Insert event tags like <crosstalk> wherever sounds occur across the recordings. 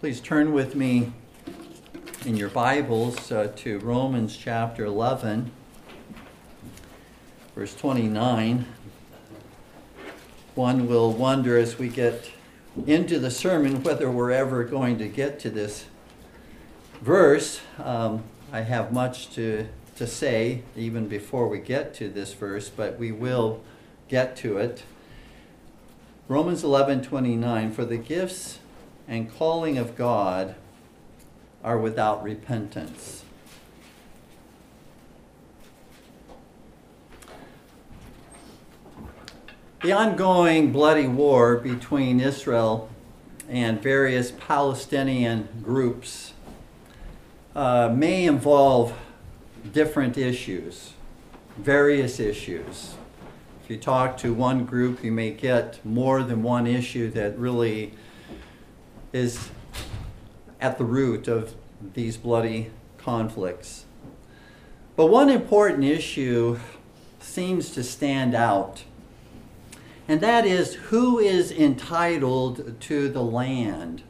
Please turn with me in your Bibles uh, to Romans chapter 11, verse 29. One will wonder as we get into the sermon whether we're ever going to get to this verse. Um, I have much to, to say even before we get to this verse, but we will get to it. Romans 11:29 For the gifts and calling of God are without repentance. The ongoing bloody war between Israel and various Palestinian groups uh, may involve different issues, various issues. If you talk to one group, you may get more than one issue that really is at the root of these bloody conflicts. But one important issue seems to stand out, and that is who is entitled to the land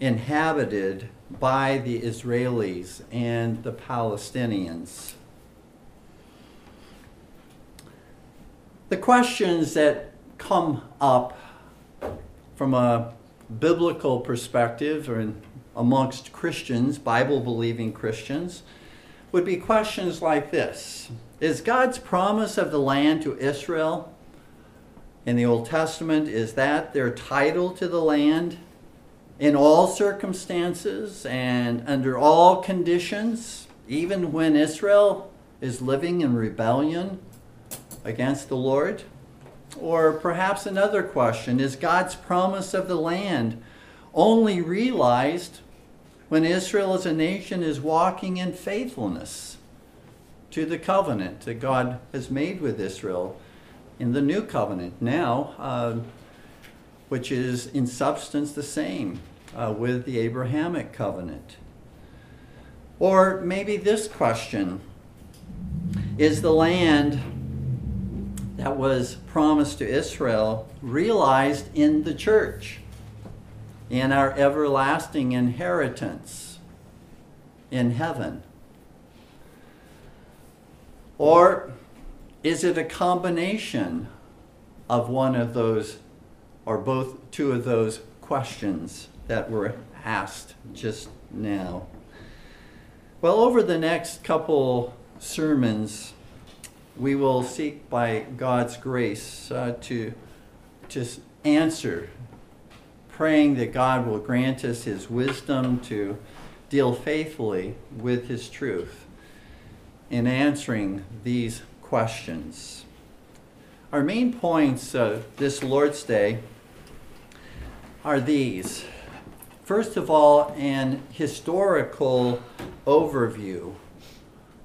inhabited by the Israelis and the Palestinians. The questions that come up from a biblical perspective or amongst Christians, Bible believing Christians, would be questions like this Is God's promise of the land to Israel in the Old Testament, is that their title to the land in all circumstances and under all conditions, even when Israel is living in rebellion against the Lord? Or perhaps another question is God's promise of the land only realized when Israel as a nation is walking in faithfulness to the covenant that God has made with Israel in the new covenant now, uh, which is in substance the same uh, with the Abrahamic covenant? Or maybe this question Is the land that was promised to Israel realized in the church, in our everlasting inheritance in heaven? Or is it a combination of one of those, or both two of those questions that were asked just now? Well, over the next couple sermons, we will seek by God's grace uh, to just answer, praying that God will grant us His wisdom to deal faithfully with His truth in answering these questions. Our main points uh, this Lord's Day are these. First of all, an historical overview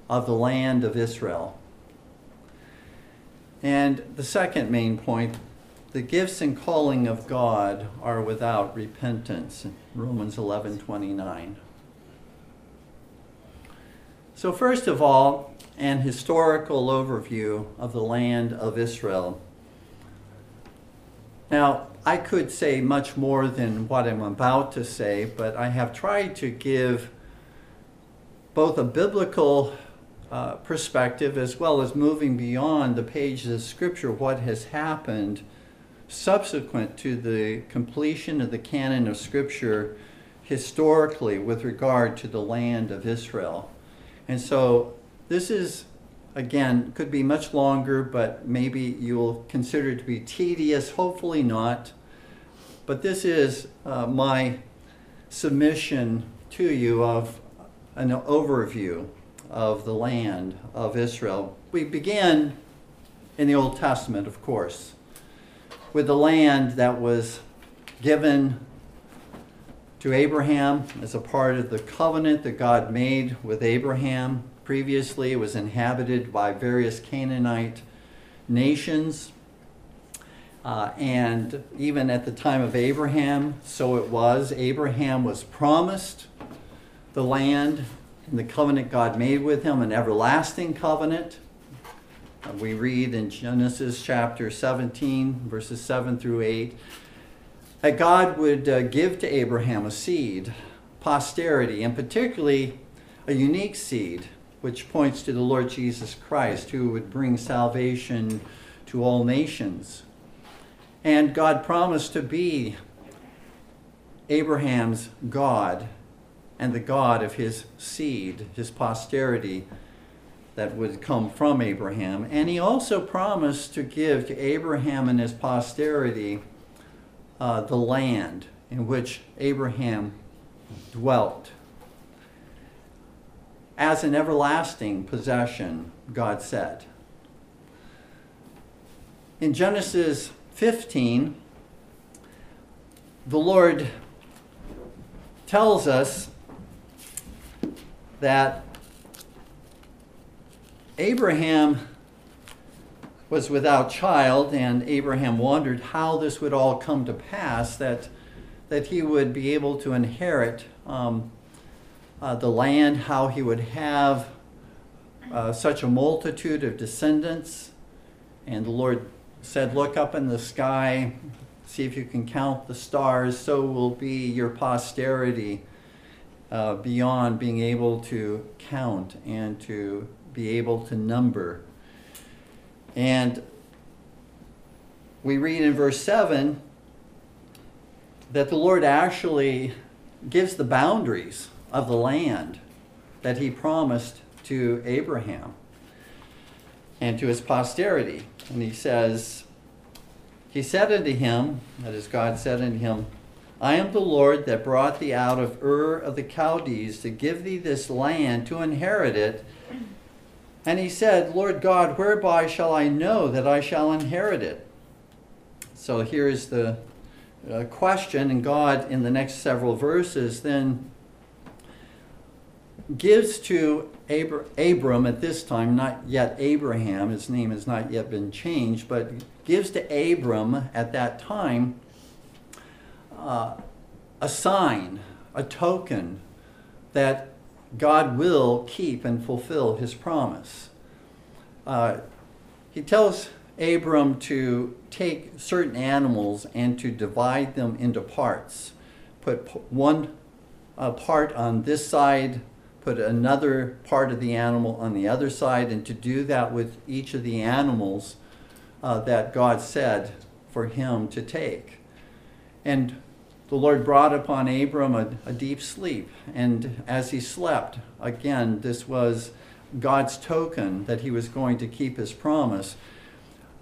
of the land of Israel. And the second main point the gifts and calling of God are without repentance. Romans 11 29. So, first of all, an historical overview of the land of Israel. Now, I could say much more than what I'm about to say, but I have tried to give both a biblical uh, perspective as well as moving beyond the pages of Scripture, what has happened subsequent to the completion of the canon of Scripture historically with regard to the land of Israel. And so this is, again, could be much longer, but maybe you'll consider it to be tedious, hopefully not. But this is uh, my submission to you of an overview of the land of Israel. We begin in the Old Testament, of course, with the land that was given to Abraham as a part of the covenant that God made with Abraham. Previously, it was inhabited by various Canaanite nations. Uh, and even at the time of Abraham, so it was. Abraham was promised the land the covenant God made with him, an everlasting covenant. Uh, we read in Genesis chapter 17, verses 7 through 8. that God would uh, give to Abraham a seed, posterity, and particularly a unique seed, which points to the Lord Jesus Christ, who would bring salvation to all nations. And God promised to be Abraham's God and the God of his seed, his posterity that would come from Abraham. And he also promised to give to Abraham and his posterity uh, the land in which Abraham dwelt as an everlasting possession, God said. In Genesis 15, the Lord tells us that Abraham was without child, and Abraham wondered how this would all come to pass that, that he would be able to inherit um, uh, the land, how he would have uh, such a multitude of descendants. And the Lord said, Look up in the sky, see if you can count the stars, so will be your posterity uh, beyond being able to count and to be able to number. And we read in verse 7 that the Lord actually gives the boundaries of the land that he promised to Abraham and to his posterity. And he says, He said unto him, that is, God said unto him, I am the Lord that brought thee out of Ur of the Chaldees to give thee this land to inherit it. And he said, Lord God, whereby shall I know that I shall inherit it? So here's the uh, question, and God, in the next several verses, then gives to Abr- Abram at this time, not yet Abraham, his name has not yet been changed, but gives to Abram at that time uh, a sign, a token that God will keep and fulfill his promise. Uh, he tells Abram to take certain animals and to divide them into parts. Put one uh, part on this side, put another part of the animal on the other side, and to do that with each of the animals uh, that God said for him to take. And the Lord brought upon Abram a, a, deep sleep. And as he slept, again, this was God's token that he was going to keep his promise.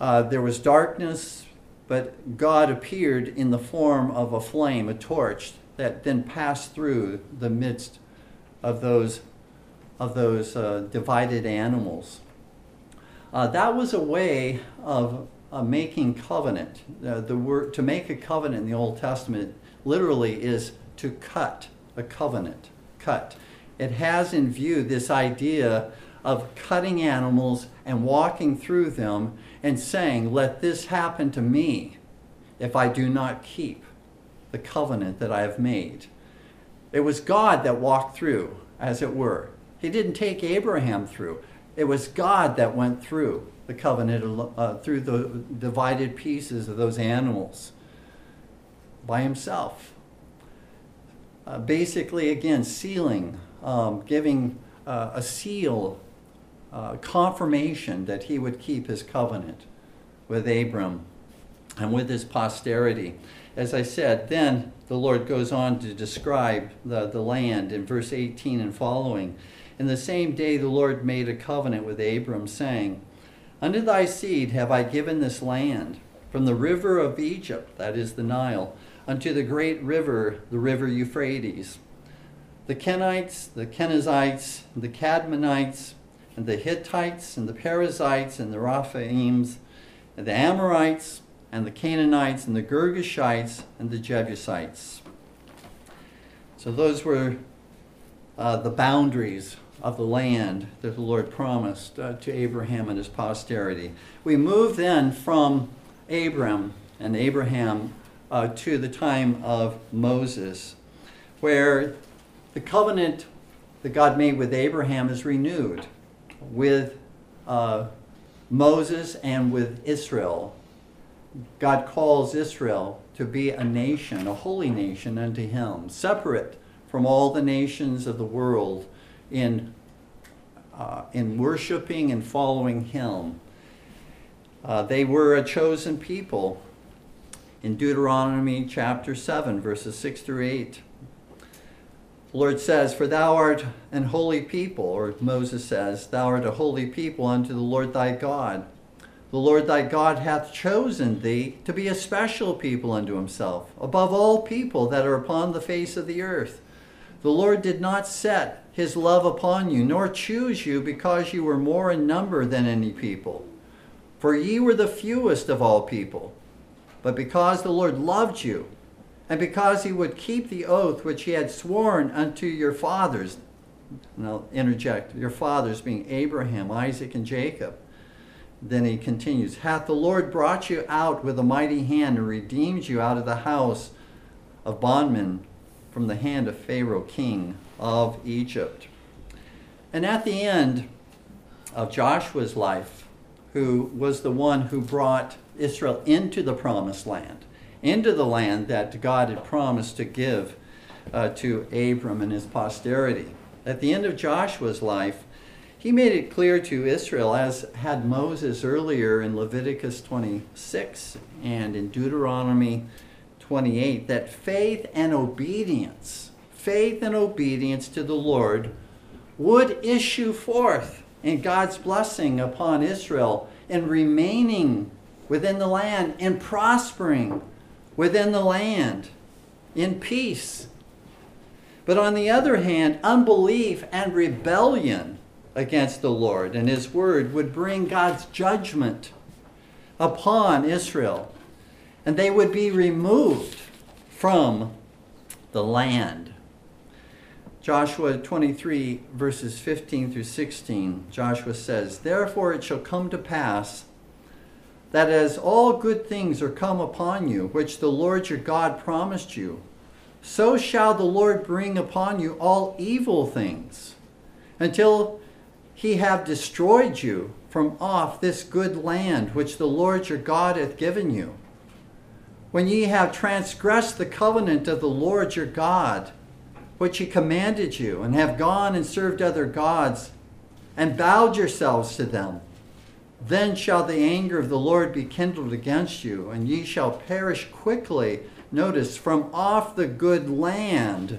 Uh, there was darkness, but God appeared in the form of a flame, a torch, that then passed through the midst of those, of those uh, divided animals. Uh, that was a way of making covenant. Uh, the word to make a covenant in the Old Testament literally is to cut a covenant. Cut. It has in view this idea of cutting animals and walking through them and saying, Let this happen to me if I do not keep the covenant that I have made. It was God that walked through, as it were. He didn't take Abraham through. It was God that went through the covenant, uh, through the divided pieces of those animals by himself. Uh, basically, again, sealing, um, giving uh, a seal, uh, confirmation that he would keep his covenant with Abram and with his posterity. As I said, then the Lord goes on to describe the, the land in verse 18 and following. In the same day, the Lord made a covenant with Abram, saying, Unto thy seed have I given this land, from the river of Egypt, that is the Nile, unto the great river, the river Euphrates. The Kenites, the Kenizzites, the Kadmonites, and the Hittites, and the Perizzites, and the Rephaims, and the Amorites, and the Canaanites, and the Girgashites, and the Jebusites. So those were uh, the boundaries of the land that the Lord promised uh, to Abraham and his posterity. We move then from Abram and Abraham uh, to the time of Moses, where the covenant that God made with Abraham is renewed with uh, Moses and with Israel. God calls Israel to be a nation, a holy nation unto Him, separate from all the nations of the world in, uh, in worshiping and following Him. Uh, they were a chosen people. In Deuteronomy chapter 7, verses 6 through 8, the Lord says, For thou art an holy people, or Moses says, Thou art a holy people unto the Lord thy God. The Lord thy God hath chosen thee to be a special people unto himself, above all people that are upon the face of the earth. The Lord did not set his love upon you, nor choose you because you were more in number than any people. For ye were the fewest of all people. But because the Lord loved you, and because he would keep the oath which he had sworn unto your fathers, and I'll interject, your fathers being Abraham, Isaac, and Jacob. Then he continues, Hath the Lord brought you out with a mighty hand and redeemed you out of the house of bondmen from the hand of Pharaoh, king of Egypt. And at the end of Joshua's life, who was the one who brought Israel into the promised land, into the land that God had promised to give uh, to Abram and his posterity. At the end of Joshua's life, he made it clear to Israel, as had Moses earlier in Leviticus 26 and in Deuteronomy 28, that faith and obedience, faith and obedience to the Lord, would issue forth in God's blessing upon Israel in remaining within the land, in prospering within the land, in peace. But on the other hand, unbelief and rebellion against the Lord and His word would bring God's judgment upon Israel, and they would be removed from the land. Joshua 23, verses 15 through 16, Joshua says, Therefore it shall come to pass that as all good things are come upon you, which the Lord your God promised you, so shall the Lord bring upon you all evil things, until he have destroyed you from off this good land which the Lord your God hath given you. When ye have transgressed the covenant of the Lord your God, which he commanded you, and have gone and served other gods, and bowed yourselves to them. Then shall the anger of the Lord be kindled against you, and ye shall perish quickly, notice, from off the good land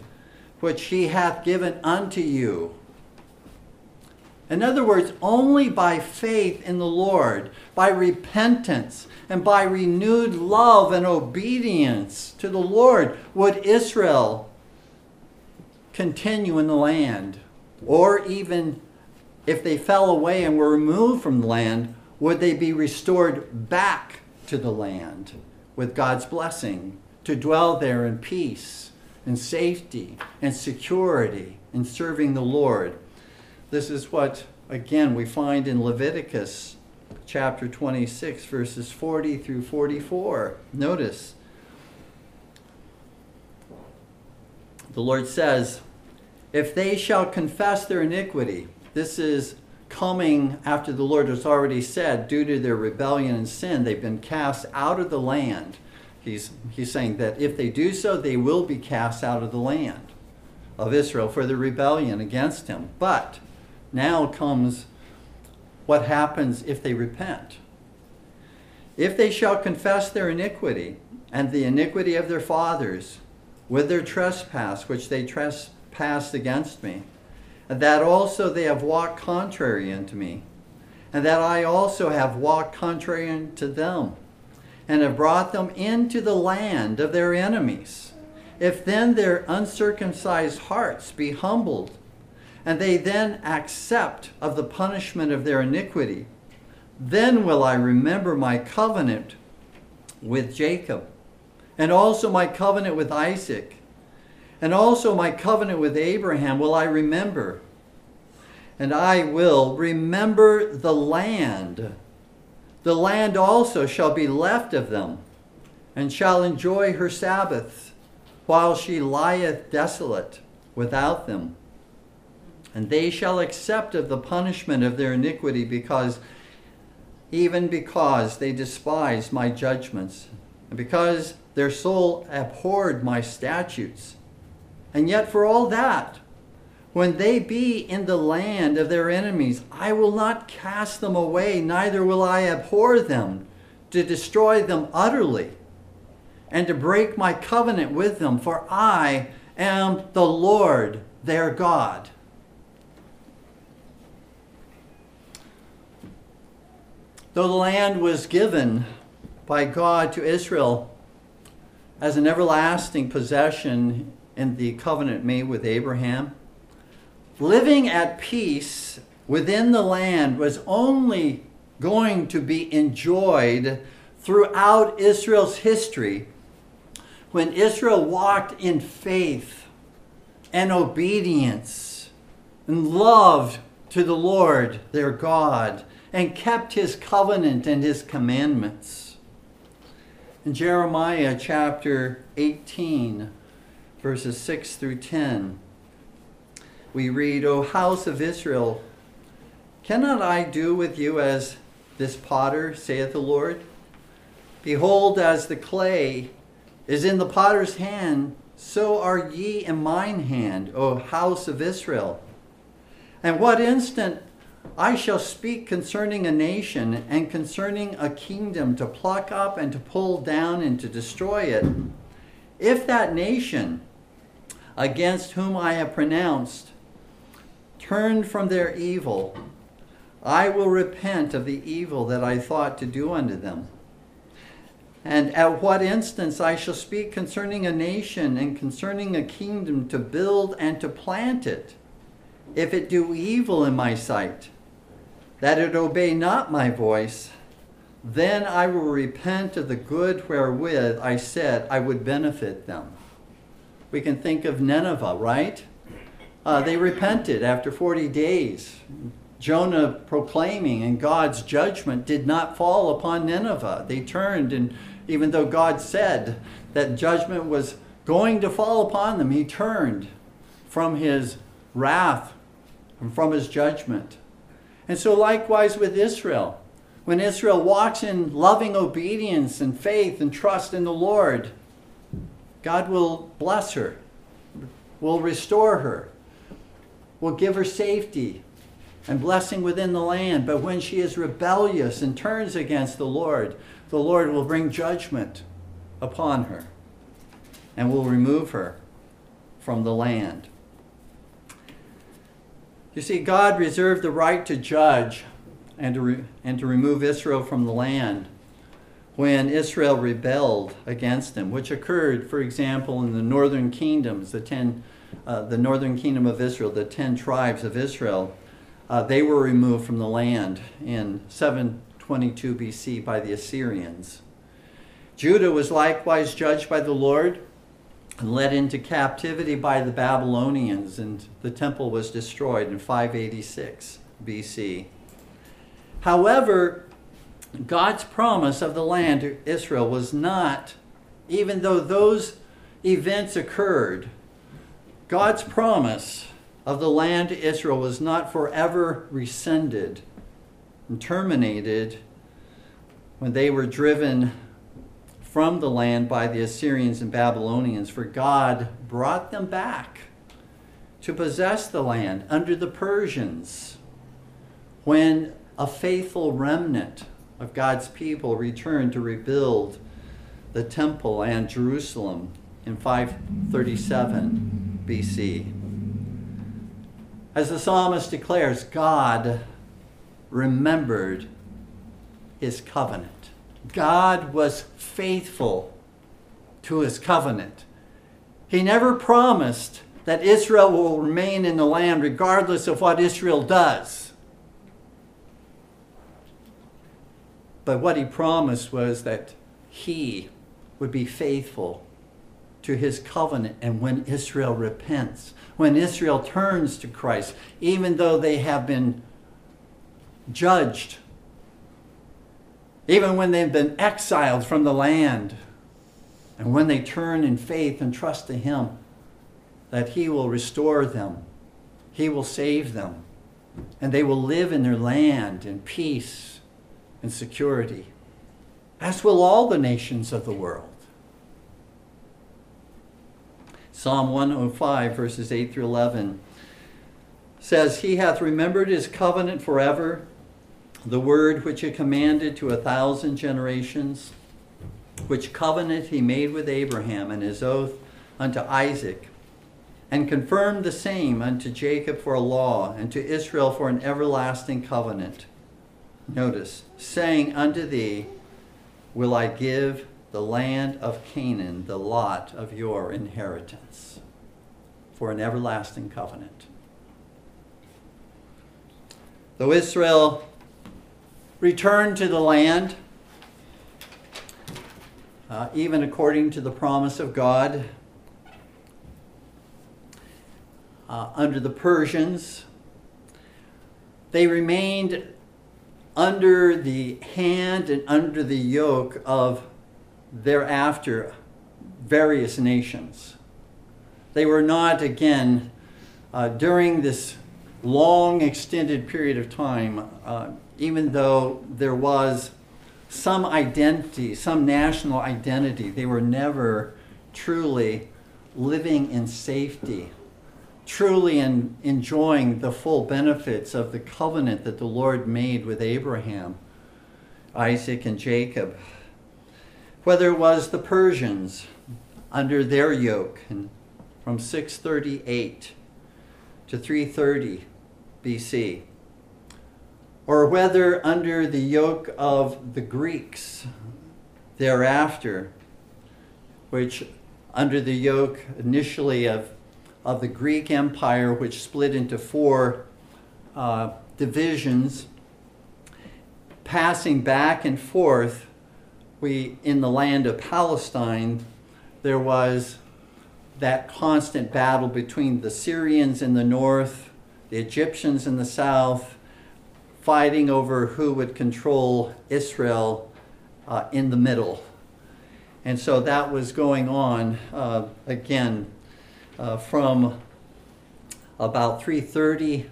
which he hath given unto you. In other words, only by faith in the Lord, by repentance, and by renewed love and obedience to the Lord would Israel continue in the land, or even if they fell away and were removed from the land, would they be restored back to the land with God's blessing to dwell there in peace and safety and security in serving the Lord? This is what, again, we find in Leviticus chapter 26, verses 40 through 44. Notice, the Lord says, if they shall confess their iniquity, this is coming after the Lord has already said, due to their rebellion and sin, they've been cast out of the land. He's, he's saying that if they do so, they will be cast out of the land of Israel for the rebellion against him. But now comes what happens if they repent. If they shall confess their iniquity and the iniquity of their fathers with their trespass, which they trespassed against me, that also they have walked contrary unto me, and that I also have walked contrary unto them, and have brought them into the land of their enemies. If then their uncircumcised hearts be humbled, and they then accept of the punishment of their iniquity, then will I remember my covenant with Jacob, and also my covenant with Isaac and also my covenant with Abraham will I remember. And I will remember the land. The land also shall be left of them, and shall enjoy her Sabbaths, while she lieth desolate without them. And they shall accept of the punishment of their iniquity, because even because they despised my judgments, and because their soul abhorred my statutes. And yet, for all that, when they be in the land of their enemies, I will not cast them away, neither will I abhor them, to destroy them utterly, and to break my covenant with them, for I am the Lord their God. Though the land was given by God to Israel as an everlasting possession in the covenant made with Abraham, living at peace within the land was only going to be enjoyed throughout Israel's history when Israel walked in faith and obedience and loved to the Lord their God and kept his covenant and his commandments. In Jeremiah chapter 18, verses 6 through 10, we read, O house of Israel, cannot I do with you as this potter, saith the Lord? Behold, as the clay is in the potter's hand, so are ye in mine hand, O house of Israel. And what instant I shall speak concerning a nation and concerning a kingdom to pluck up and to pull down and to destroy it. If that nation against whom I have pronounced turn from their evil, I will repent of the evil that I thought to do unto them. And at what instance I shall speak concerning a nation and concerning a kingdom to build and to plant it, if it do evil in my sight that it obey not my voice, then I will repent of the good wherewith I said I would benefit them. We can think of Nineveh, right? Uh, they repented after 40 days. Jonah proclaiming and God's judgment did not fall upon Nineveh. They turned, and even though God said that judgment was going to fall upon them, he turned from his wrath and from his judgment. And so, likewise with Israel. When Israel walks in loving obedience and faith and trust in the Lord, God will bless her, will restore her, will give her safety and blessing within the land. But when she is rebellious and turns against the Lord, the Lord will bring judgment upon her and will remove her from the land. You see, God reserved the right to judge and to, re- and to remove Israel from the land when Israel rebelled against him, which occurred, for example, in the northern kingdoms, the ten, uh, the northern kingdom of Israel, the ten tribes of Israel. Uh, they were removed from the land in 722 BC by the Assyrians. Judah was likewise judged by the Lord and led into captivity by the Babylonians, and the temple was destroyed in 586 BC. However, God's promise of the land to Israel was not, even though those events occurred, God's promise of the land to Israel was not forever rescinded and terminated when they were driven from the land by the Assyrians and Babylonians, for God brought them back to possess the land under the Persians when a faithful remnant of God's people returned to rebuild the temple and Jerusalem in 537 BC. As the psalmist declares, God remembered his covenant. God was faithful to his covenant. He never promised that Israel will remain in the land regardless of what Israel does. But what he promised was that he would be faithful to his covenant. And when Israel repents, when Israel turns to Christ, even though they have been judged even when they've been exiled from the land, and when they turn in faith and trust to Him, that He will restore them, He will save them, and they will live in their land in peace and security. As will all the nations of the world. Psalm 105, verses 8 through 11 says, He hath remembered his covenant forever, the word which he commanded to a thousand generations, which covenant he made with Abraham and his oath unto Isaac, and confirmed the same unto Jacob for a law, and to Israel for an everlasting covenant. Notice, saying unto thee, Will I give the land of Canaan, the lot of your inheritance, for an everlasting covenant. Though Israel returned to the land, uh, even according to the promise of God, uh, under the Persians, they remained under the hand and under the yoke of thereafter various nations. They were not, again, uh, during this long extended period of time, uh, even though there was some identity, some national identity, they were never truly living in safety, truly in, enjoying the full benefits of the covenant that the Lord made with Abraham, Isaac, and Jacob whether it was the Persians under their yoke and from 638 to 330 BC, or whether under the yoke of the Greeks thereafter, which under the yoke initially of, of the Greek Empire, which split into four uh, divisions, passing back and forth we in the land of Palestine, there was that constant battle between the Syrians in the north, the Egyptians in the south, fighting over who would control Israel uh, in the middle. And so that was going on uh, again uh, from about 330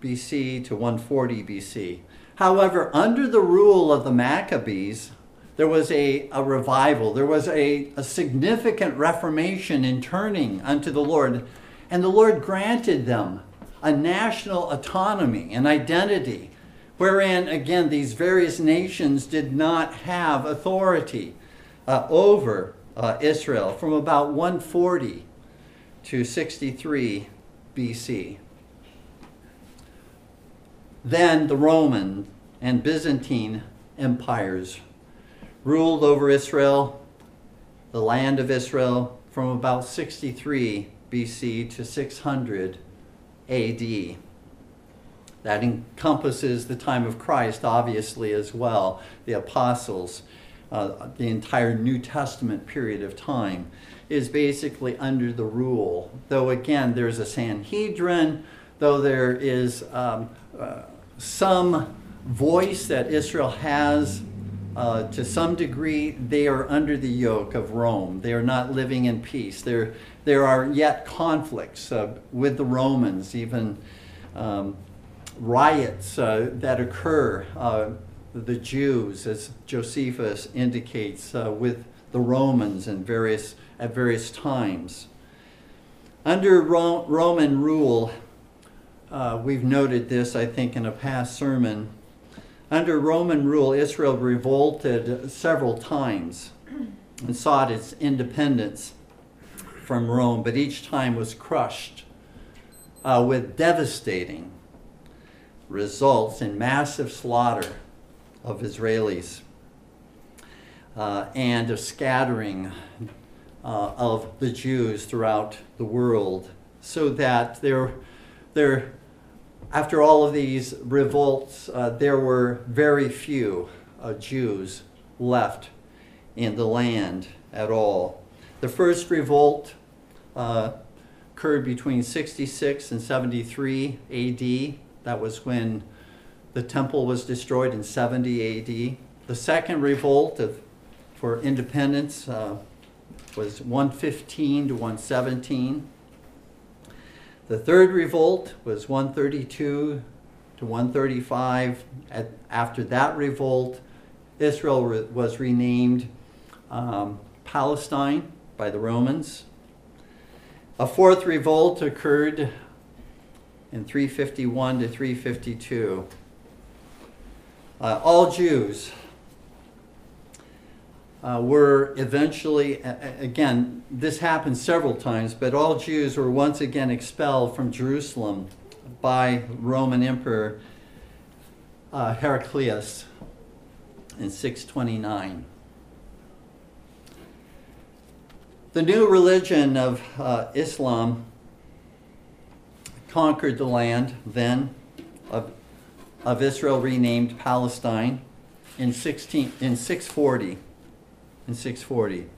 BC to 140 BC. However, under the rule of the Maccabees, there was a, a revival, there was a, a significant reformation in turning unto the Lord. And the Lord granted them a national autonomy and identity, wherein, again, these various nations did not have authority uh, over uh, Israel from about 140 to 63 BC. Then the Roman and Byzantine empires ruled over Israel, the land of Israel, from about 63 BC to 600 AD. That encompasses the time of Christ, obviously, as well, the apostles, uh, the entire New Testament period of time is basically under the rule. Though, again, there's a Sanhedrin, though there is um, uh, some voice that Israel has uh, to some degree, they are under the yoke of Rome. They are not living in peace. There, there are yet conflicts uh, with the Romans, even um, riots uh, that occur. Uh, the Jews, as Josephus indicates, uh, with the Romans and various, at various times. Under Ro- Roman rule, uh, we've noted this, I think, in a past sermon under Roman rule, Israel revolted several times and sought its independence from Rome, but each time was crushed uh, with devastating results in massive slaughter of Israelis uh, and a scattering uh, of the Jews throughout the world, so that there, there after all of these revolts, uh, there were very few uh, Jews left in the land at all. The first revolt uh, occurred between 66 and 73 AD. That was when the temple was destroyed in 70 AD. The second revolt of, for independence uh, was 115 to 117. The third revolt was 132 to 135. At, after that revolt, Israel re- was renamed um, Palestine by the Romans. A fourth revolt occurred in 351 to 352. Uh, all Jews uh, were eventually, again, this happened several times, but all Jews were once again expelled from Jerusalem by Roman Emperor uh, Heraclius in 629. The new religion of uh, Islam conquered the land then of, of Israel, renamed Palestine, in, 16, in 640 in 640.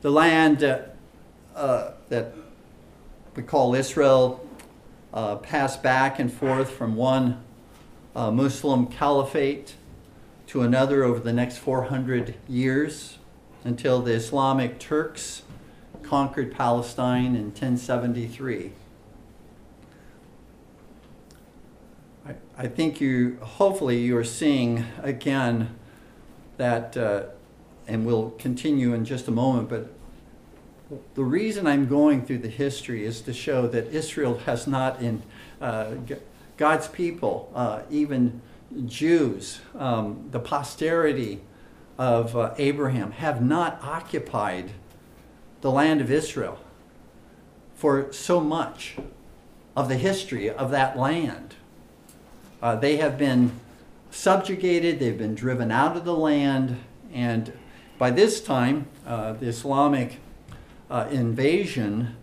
The land uh, uh, that we call Israel uh, passed back and forth from one uh, Muslim caliphate to another over the next 400 years until the Islamic Turks conquered Palestine in 1073. I, I think you, hopefully, you are seeing again that uh, and we'll continue in just a moment, but the reason I'm going through the history is to show that Israel has not, in uh, God's people, uh, even Jews, um, the posterity of uh, Abraham, have not occupied the land of Israel for so much of the history of that land. Uh, they have been subjugated, they've been driven out of the land, and by this time, uh, the Islamic uh, invasion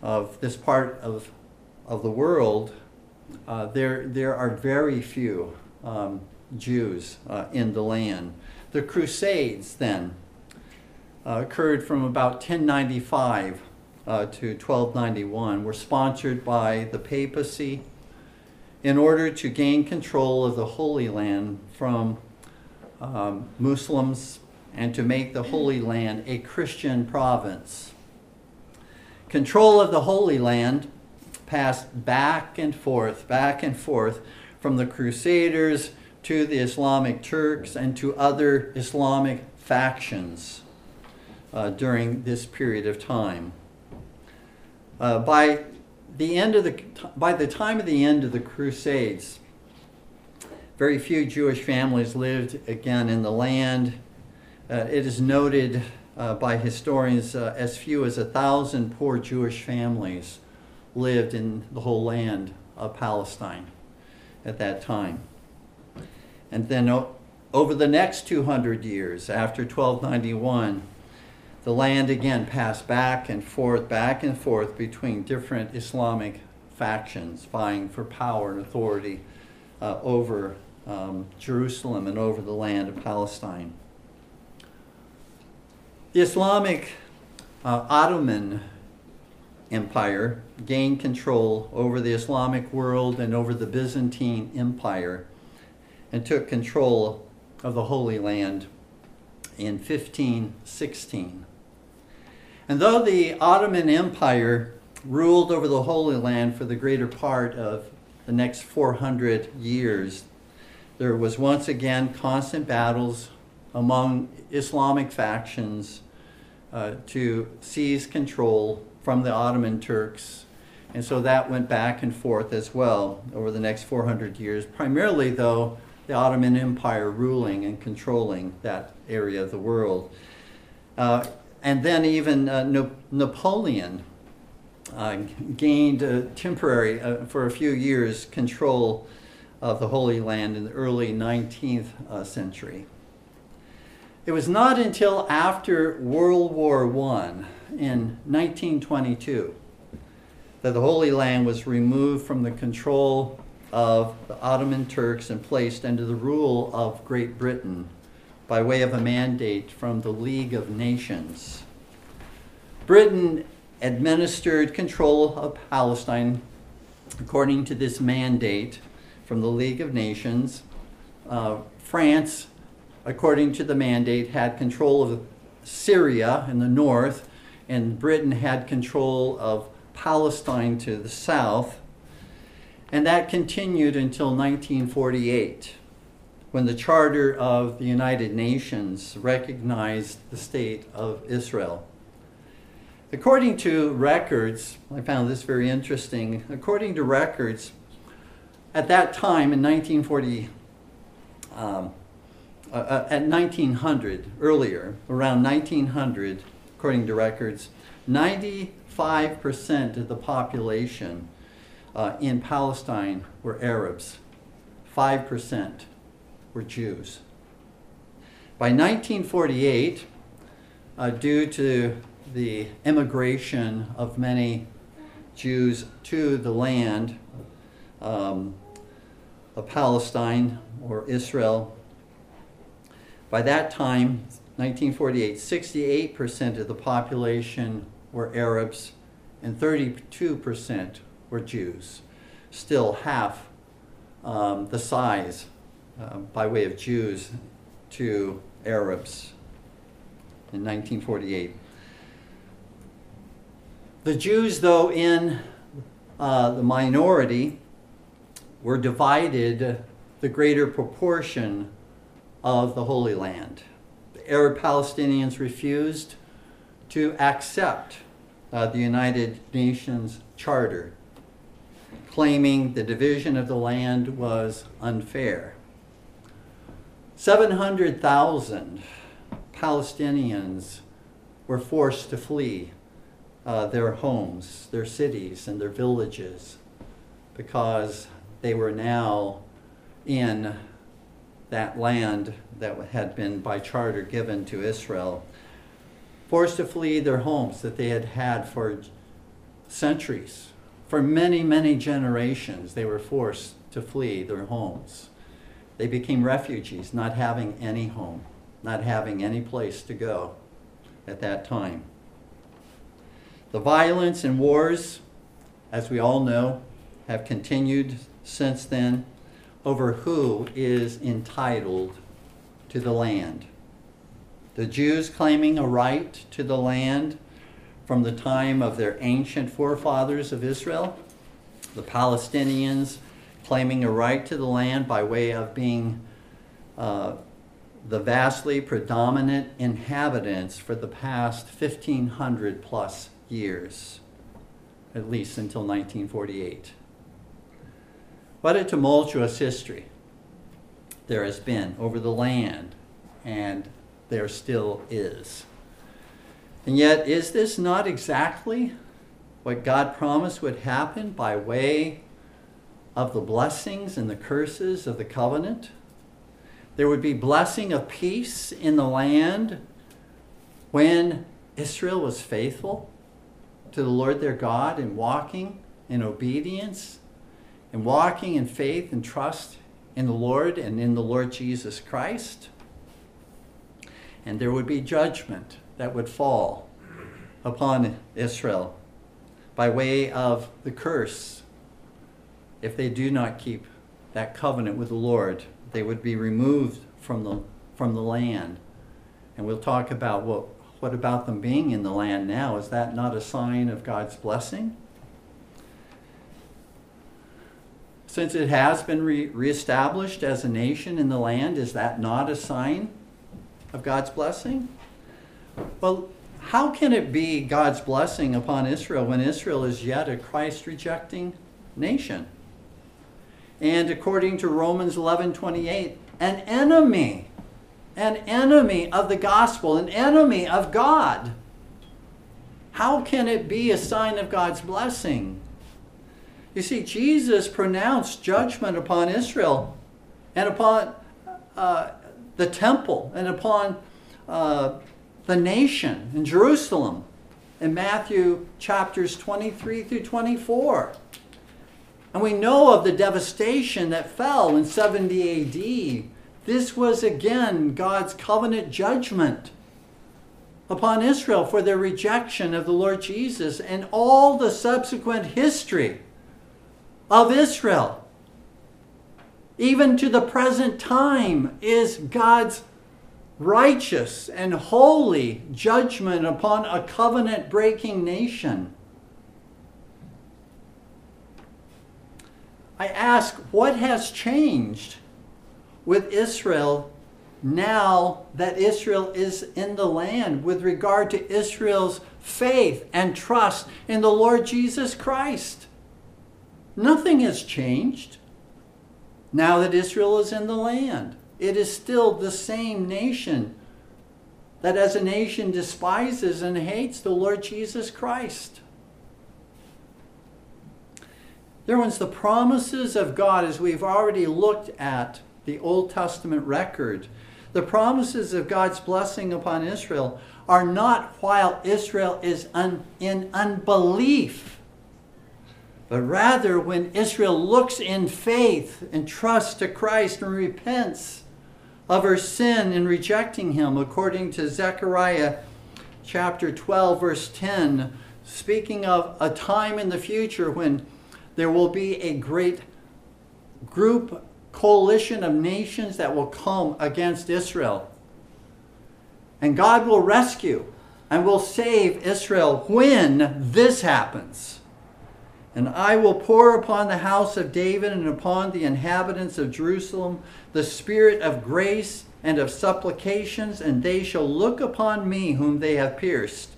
of this part of, of the world, uh, there, there are very few um, Jews uh, in the land. The Crusades then uh, occurred from about 1095 uh, to 1291, were sponsored by the papacy in order to gain control of the Holy Land from um, Muslims and to make the Holy Land a Christian province. Control of the Holy Land passed back and forth, back and forth from the Crusaders to the Islamic Turks and to other Islamic factions uh, during this period of time. Uh, by the end of the by the time of the end of the Crusades, very few Jewish families lived again in the land it is noted uh, by historians uh, as few as a thousand poor Jewish families lived in the whole land of Palestine at that time. And then o- over the next 200 years, after 1291, the land again passed back and forth, back and forth between different Islamic factions vying for power and authority uh, over um, Jerusalem and over the land of Palestine. The Islamic uh, Ottoman Empire gained control over the Islamic world and over the Byzantine Empire and took control of the Holy Land in 1516. And though the Ottoman Empire ruled over the Holy Land for the greater part of the next 400 years, there was once again constant battles among Islamic factions uh, to seize control from the Ottoman Turks. And so that went back and forth as well over the next 400 years, primarily, though, the Ottoman Empire ruling and controlling that area of the world. Uh, and then even uh, no- Napoleon uh, gained temporary, uh, for a few years, control of the Holy Land in the early 19th uh, century. It was not until after World War I in 1922 that the Holy Land was removed from the control of the Ottoman Turks and placed under the rule of Great Britain by way of a mandate from the League of Nations. Britain administered control of Palestine according to this mandate from the League of Nations. Uh, France according to the mandate, had control of Syria in the north, and Britain had control of Palestine to the south. And that continued until 1948, when the Charter of the United Nations recognized the state of Israel. According to records, I found this very interesting. According to records, at that time in 1940, um, uh, uh, at 1900, earlier, around 1900, according to records, 95% of the population uh, in Palestine were Arabs, 5% were Jews. By 1948, uh, due to the immigration of many Jews to the land um, of Palestine or Israel. By that time, 1948, 68% of the population were Arabs and 32% were Jews. Still half um, the size uh, by way of Jews to Arabs in 1948. The Jews, though in uh, the minority, were divided the greater proportion of the Holy Land. The Arab Palestinians refused to accept uh, the United Nations Charter, claiming the division of the land was unfair. 700,000 Palestinians were forced to flee uh, their homes, their cities, and their villages because they were now in that land that had been by charter given to Israel, forced to flee their homes that they had had for centuries. For many, many generations, they were forced to flee their homes. They became refugees, not having any home, not having any place to go at that time. The violence and wars, as we all know, have continued since then over who is entitled to the land. The Jews claiming a right to the land from the time of their ancient forefathers of Israel, the Palestinians claiming a right to the land by way of being uh, the vastly predominant inhabitants for the past 1500 plus years, at least until 1948. What a tumultuous history there has been over the land, and there still is. And yet, is this not exactly what God promised would happen by way of the blessings and the curses of the covenant? There would be blessing of peace in the land when Israel was faithful to the Lord their God and walking in obedience and walking in faith and trust in the Lord and in the Lord Jesus Christ. And there would be judgment that would fall upon Israel by way of the curse. If they do not keep that covenant with the Lord, they would be removed from the, from the land. And we'll talk about what, what about them being in the land now? Is that not a sign of God's blessing? Since it has been re- reestablished as a nation in the land, is that not a sign of God's blessing? Well, how can it be God's blessing upon Israel when Israel is yet a Christ rejecting nation? And according to Romans 11 28, an enemy, an enemy of the gospel, an enemy of God. How can it be a sign of God's blessing? You see, Jesus pronounced judgment upon Israel and upon uh, the temple and upon uh, the nation in Jerusalem in Matthew chapters 23 through 24. And we know of the devastation that fell in 70 AD. This was again God's covenant judgment upon Israel for their rejection of the Lord Jesus and all the subsequent history of Israel, even to the present time, is God's righteous and holy judgment upon a covenant breaking nation. I ask, what has changed with Israel now that Israel is in the land with regard to Israel's faith and trust in the Lord Jesus Christ? Nothing has changed now that Israel is in the land. It is still the same nation that as a nation despises and hates the Lord Jesus Christ. There ones, the promises of God, as we've already looked at the Old Testament record, the promises of God's blessing upon Israel are not while Israel is un- in unbelief, but rather when Israel looks in faith and trusts to Christ and repents of her sin in rejecting him, according to Zechariah chapter 12, verse 10, speaking of a time in the future when there will be a great group, coalition of nations that will come against Israel. And God will rescue and will save Israel when this happens. And I will pour upon the house of David and upon the inhabitants of Jerusalem the spirit of grace and of supplications, and they shall look upon me whom they have pierced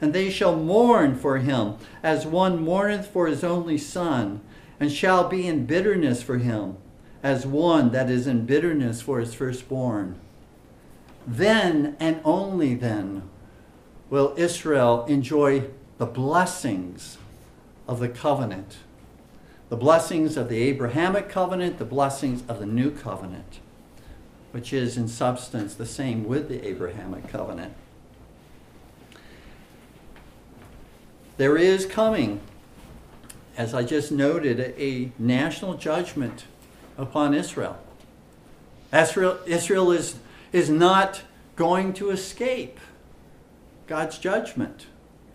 and they shall mourn for him as one mourneth for his only son, and shall be in bitterness for him as one that is in bitterness for his firstborn. Then and only then will Israel enjoy the blessings of the covenant, the blessings of the Abrahamic covenant, the blessings of the new covenant, which is in substance the same with the Abrahamic covenant. There is coming, as I just noted, a national judgment upon Israel. Israel, Israel is, is not going to escape God's judgment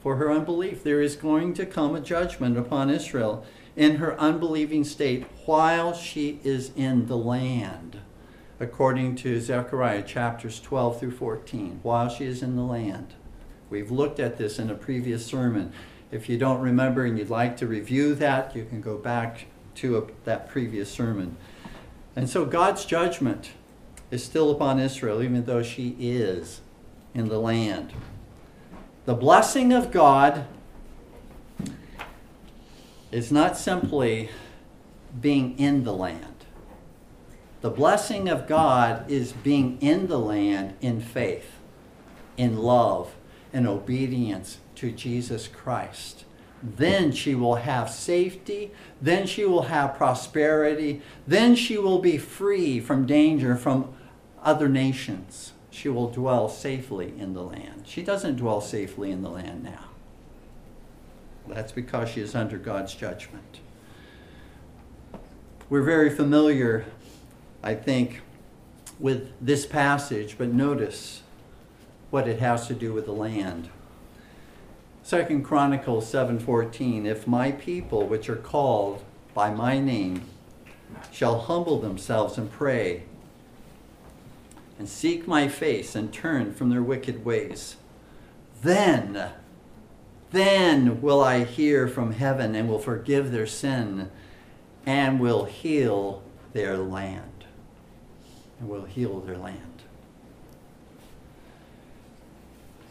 for her unbelief. There is going to come a judgment upon Israel in her unbelieving state while she is in the land, according to Zechariah chapters 12 through 14, while she is in the land. We've looked at this in a previous sermon. If you don't remember and you'd like to review that, you can go back to a, that previous sermon. And so God's judgment is still upon Israel, even though she is in the land. The blessing of God is not simply being in the land. The blessing of God is being in the land in faith, in love, in obedience, to Jesus Christ. Then she will have safety. Then she will have prosperity. Then she will be free from danger from other nations. She will dwell safely in the land. She doesn't dwell safely in the land now. That's because she is under God's judgment. We're very familiar, I think, with this passage, but notice what it has to do with the land. Second Chronicles 7:14 If my people which are called by my name shall humble themselves and pray and seek my face and turn from their wicked ways then then will I hear from heaven and will forgive their sin and will heal their land and will heal their land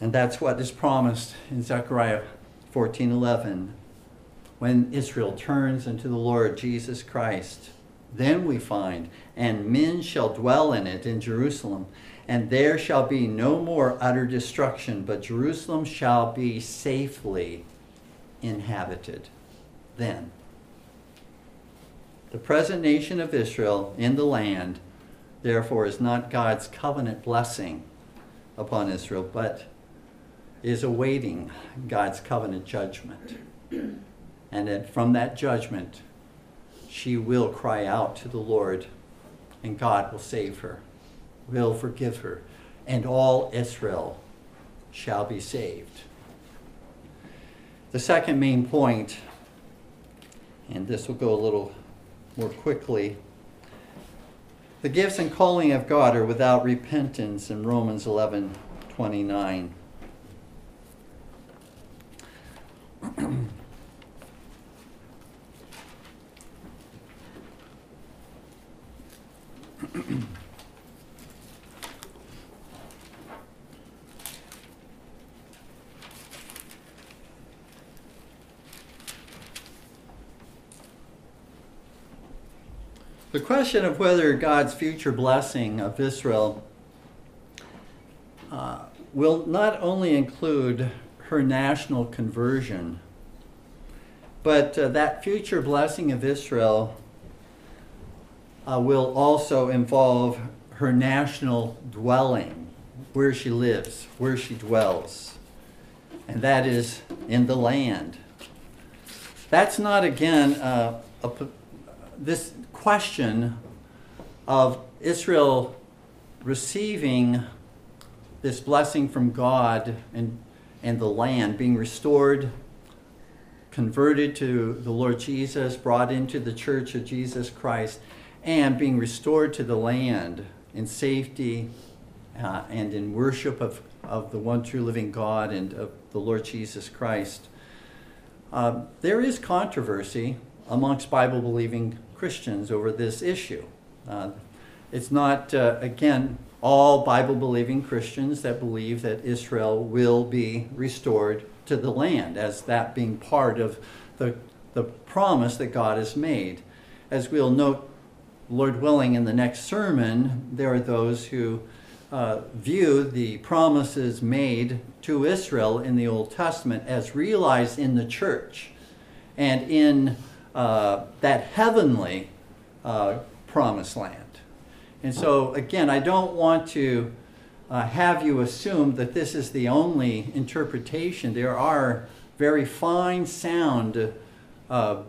And that's what is promised in Zechariah 14:11. When Israel turns unto the Lord Jesus Christ, then we find, and men shall dwell in it in Jerusalem, and there shall be no more utter destruction, but Jerusalem shall be safely inhabited. Then, the present nation of Israel in the land, therefore, is not God's covenant blessing upon Israel, but is awaiting God's covenant judgment. And then from that judgment, she will cry out to the Lord, and God will save her, will forgive her, and all Israel shall be saved. The second main point, and this will go a little more quickly. The gifts and calling of God are without repentance in Romans 11 29. <clears throat> <clears throat> The question of whether God's future blessing of Israel uh, will not only include her national conversion, but uh, that future blessing of Israel uh, will also involve her national dwelling, where she lives, where she dwells, and that is in the land. That's not, again, uh, a, this question of Israel receiving this blessing from God and, and the land, being restored, converted to the Lord Jesus, brought into the church of Jesus Christ, and being restored to the land in safety uh, and in worship of, of the one true living God and of the Lord Jesus Christ. Uh, there is controversy amongst Bible believing Christians over this issue. Uh, it's not, uh, again, all Bible believing Christians that believe that Israel will be restored to the land, as that being part of the, the promise that God has made. As we'll note, Lord willing, in the next sermon, there are those who uh, view the promises made to Israel in the Old Testament as realized in the church and in uh, that heavenly uh, promised land. And so, again, I don't want to uh, have you assume that this is the only interpretation. There are very fine, sound uh,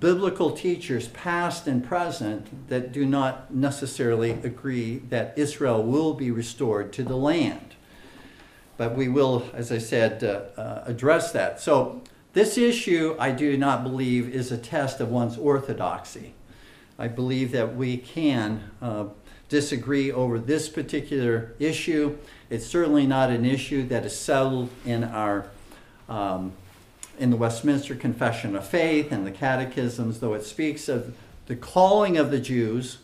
biblical teachers, past and present, that do not necessarily agree that Israel will be restored to the land. But we will, as I said, uh, uh, address that. So, this issue, I do not believe, is a test of one's orthodoxy. I believe that we can uh, disagree over this particular issue. It's certainly not an issue that is settled in our um, in the Westminster Confession of Faith and the catechisms, though it speaks of the calling of the Jews,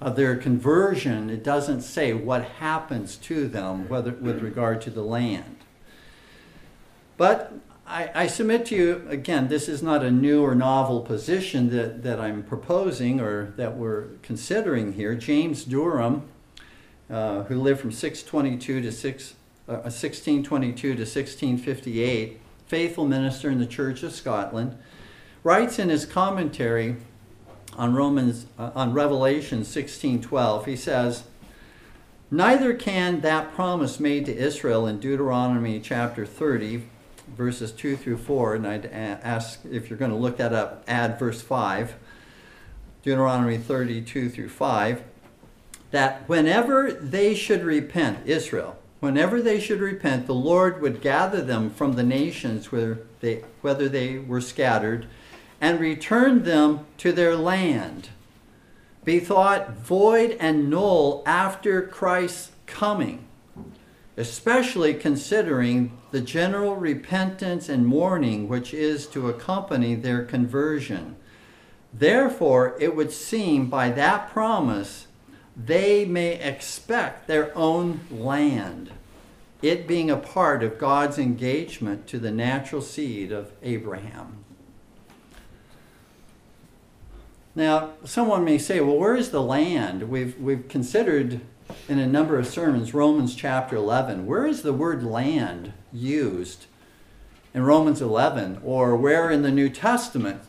of their conversion. It doesn't say what happens to them, whether with regard to the land. But I, I, submit to you, again, this is not a new or novel position that, that I'm proposing or that we're considering here. James Durham, uh, who lived from 622 to 6, uh, 1622 to 1658, faithful minister in the Church of Scotland, writes in his commentary on Romans uh, on Revelation 16:12. He says, "Neither can that promise made to Israel in Deuteronomy chapter 30 verses 2 through 4, and I'd ask if you're going to look that up, add verse 5, Deuteronomy 32 through 5, that whenever they should repent, Israel, whenever they should repent, the Lord would gather them from the nations where they, whether they were scattered and return them to their land, be thought void and null after Christ's coming especially considering the general repentance and mourning which is to accompany their conversion. Therefore, it would seem by that promise they may expect their own land, it being a part of God's engagement to the natural seed of Abraham. Now, someone may say, well, where is the land? We've, we've considered in a number of sermons, Romans chapter 11. Where is the word land used in Romans 11? Or where in the New Testament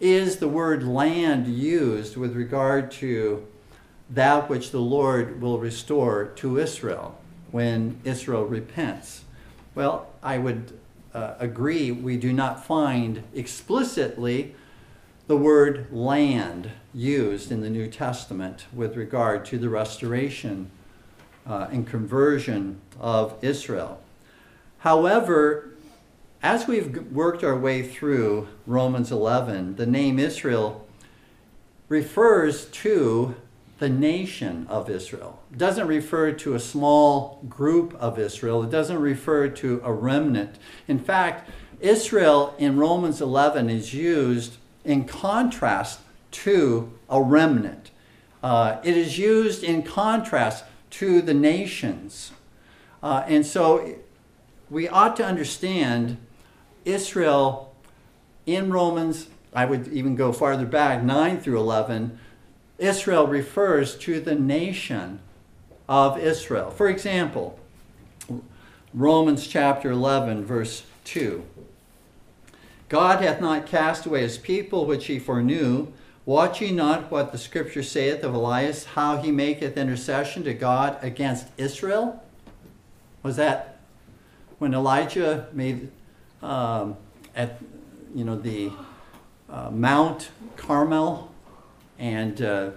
is the word land used with regard to that which the Lord will restore to Israel when Israel repents? Well, I would uh, agree we do not find explicitly the word land used in the New Testament with regard to the restoration uh, and conversion of Israel. However, as we've worked our way through Romans 11, the name Israel refers to the nation of Israel. It doesn't refer to a small group of Israel. It doesn't refer to a remnant. In fact, Israel in Romans 11 is used in contrast to a remnant. Uh, it is used in contrast to the nations. Uh, and so we ought to understand Israel in Romans, I would even go farther back, 9 through 11. Israel refers to the nation of Israel. For example, Romans chapter 11, verse 2. God hath not cast away his people which he foreknew. Watch ye not what the scripture saith of Elias, how he maketh intercession to God against Israel? Was that when Elijah made um, at you know the uh, Mount Carmel and uh,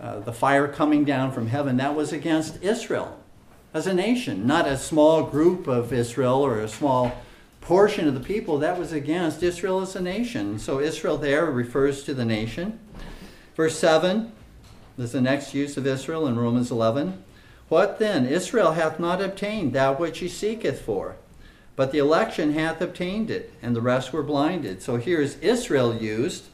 uh, the fire coming down from heaven? That was against Israel as a nation, not a small group of Israel or a small portion of the people that was against Israel as a nation. So Israel there refers to the nation. Verse 7 is the next use of Israel in Romans 11. What then? Israel hath not obtained that which he seeketh for, but the election hath obtained it, and the rest were blinded. So here's Israel used.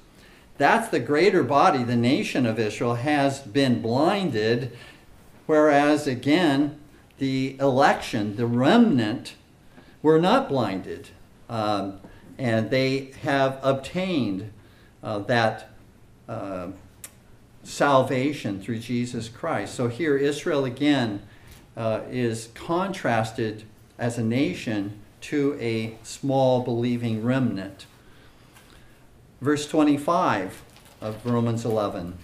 That's the greater body, the nation of Israel, has been blinded, whereas again, the election, the remnant, were not blinded, um, and they have obtained uh, that uh, salvation through Jesus Christ. So here, Israel again uh, is contrasted as a nation to a small believing remnant. Verse 25 of Romans 11.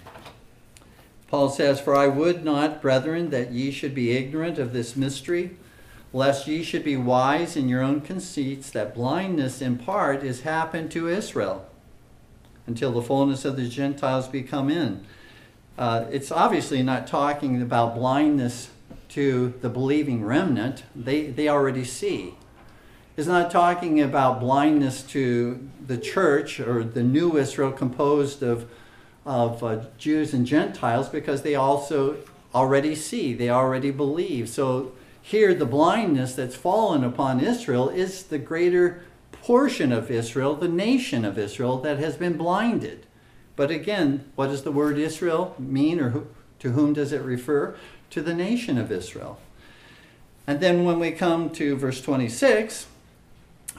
Paul says, For I would not, brethren, that ye should be ignorant of this mystery lest ye should be wise in your own conceits, that blindness in part is happened to Israel until the fullness of the Gentiles be come in. Uh, it's obviously not talking about blindness to the believing remnant, they, they already see. It's not talking about blindness to the church or the new Israel composed of, of uh, Jews and Gentiles because they also already see, they already believe. So here, the blindness that's fallen upon Israel is the greater portion of Israel, the nation of Israel, that has been blinded. But again, what does the word Israel mean, or who, to whom does it refer? To the nation of Israel. And then when we come to verse 26,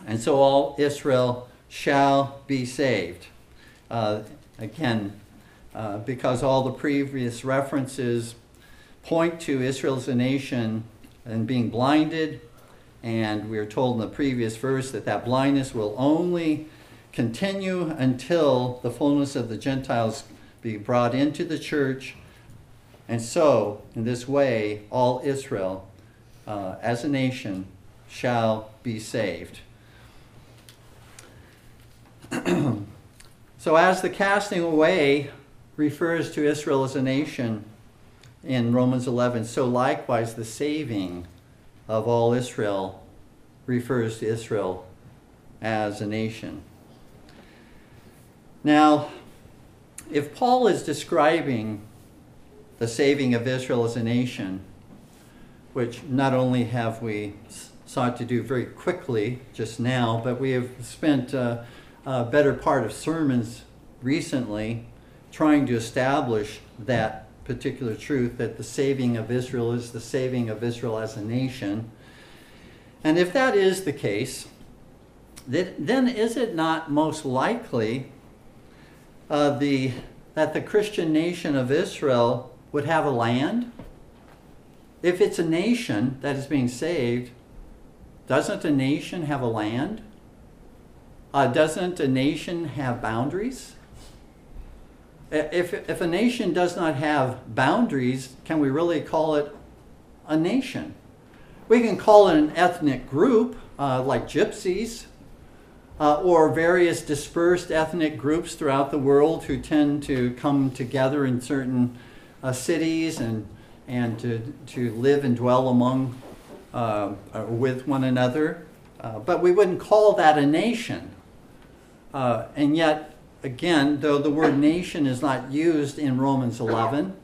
and so all Israel shall be saved. Uh, again, uh, because all the previous references point to Israel as a nation and being blinded. And we are told in the previous verse that that blindness will only continue until the fullness of the Gentiles be brought into the church. And so, in this way, all Israel uh, as a nation shall be saved. <clears throat> so, as the casting away refers to Israel as a nation, in Romans 11. So likewise, the saving of all Israel refers to Israel as a nation. Now, if Paul is describing the saving of Israel as a nation, which not only have we sought to do very quickly just now, but we have spent a, a better part of sermons recently trying to establish that particular truth that the saving of Israel is the saving of Israel as a nation. And if that is the case, then is it not most likely uh, the, that the Christian nation of Israel would have a land? If it's a nation that is being saved, doesn't a nation have a land? Uh, doesn't a nation have boundaries? if, if a nation does not have boundaries, can we really call it a nation? We can call it an ethnic group, uh, like gypsies, uh, or various dispersed ethnic groups throughout the world who tend to come together in certain uh, cities and, and to, to live and dwell among uh, with one another. Uh, but we wouldn't call that a nation. And yet, again, though the word nation is not used in Romans 11,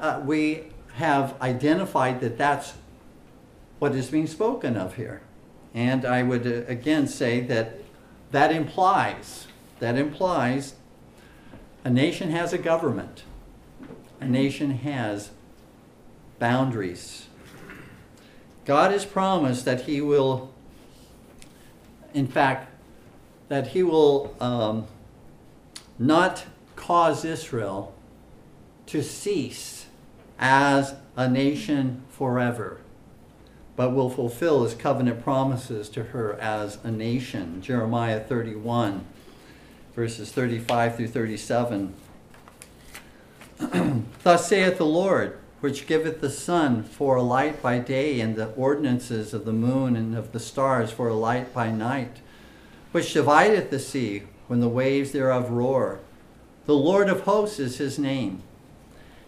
uh, we have identified that that's what is being spoken of here. And I would uh, again say that that implies that implies a nation has a government. a nation has boundaries. God has promised that He will, in fact, that He will um, not cause Israel to cease as a nation forever, but will fulfill His covenant promises to her as a nation. Jeremiah 31, verses 35 through 37. <clears throat> Thus saith the Lord which giveth the sun for a light by day, and the ordinances of the moon and of the stars for a light by night, which divideth the sea when the waves thereof roar. The Lord of hosts is his name.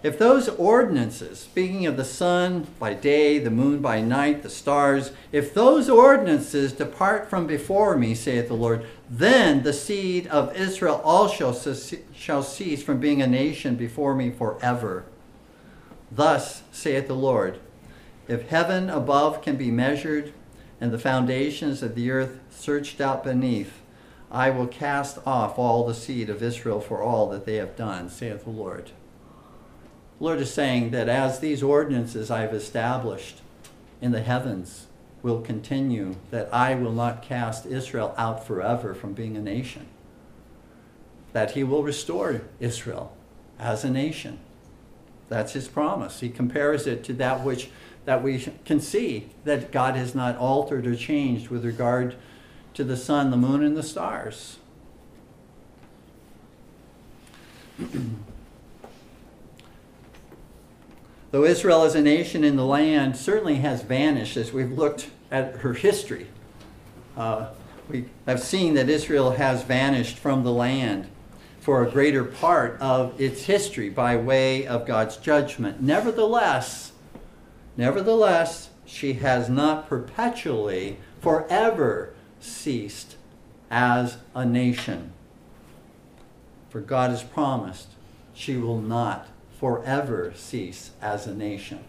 If those ordinances, speaking of the sun by day, the moon by night, the stars, if those ordinances depart from before me, saith the Lord, then the seed of Israel also shall cease from being a nation before me forever. Thus saith the Lord If heaven above can be measured, and the foundations of the earth searched out beneath, I will cast off all the seed of Israel for all that they have done, saith the Lord. The Lord is saying that as these ordinances I have established in the heavens will continue, that I will not cast Israel out forever from being a nation. That he will restore Israel as a nation. That's his promise. He compares it to that which that we can see that God has not altered or changed with regard to the sun, the moon, and the stars. <clears throat> Though Israel as a nation in the land certainly has vanished as we've looked at her history, uh, we have seen that Israel has vanished from the land for a greater part of its history by way of God's judgment. Nevertheless, nevertheless, she has not perpetually, forever ceased as a nation. For God has promised she will not forever cease as a nation.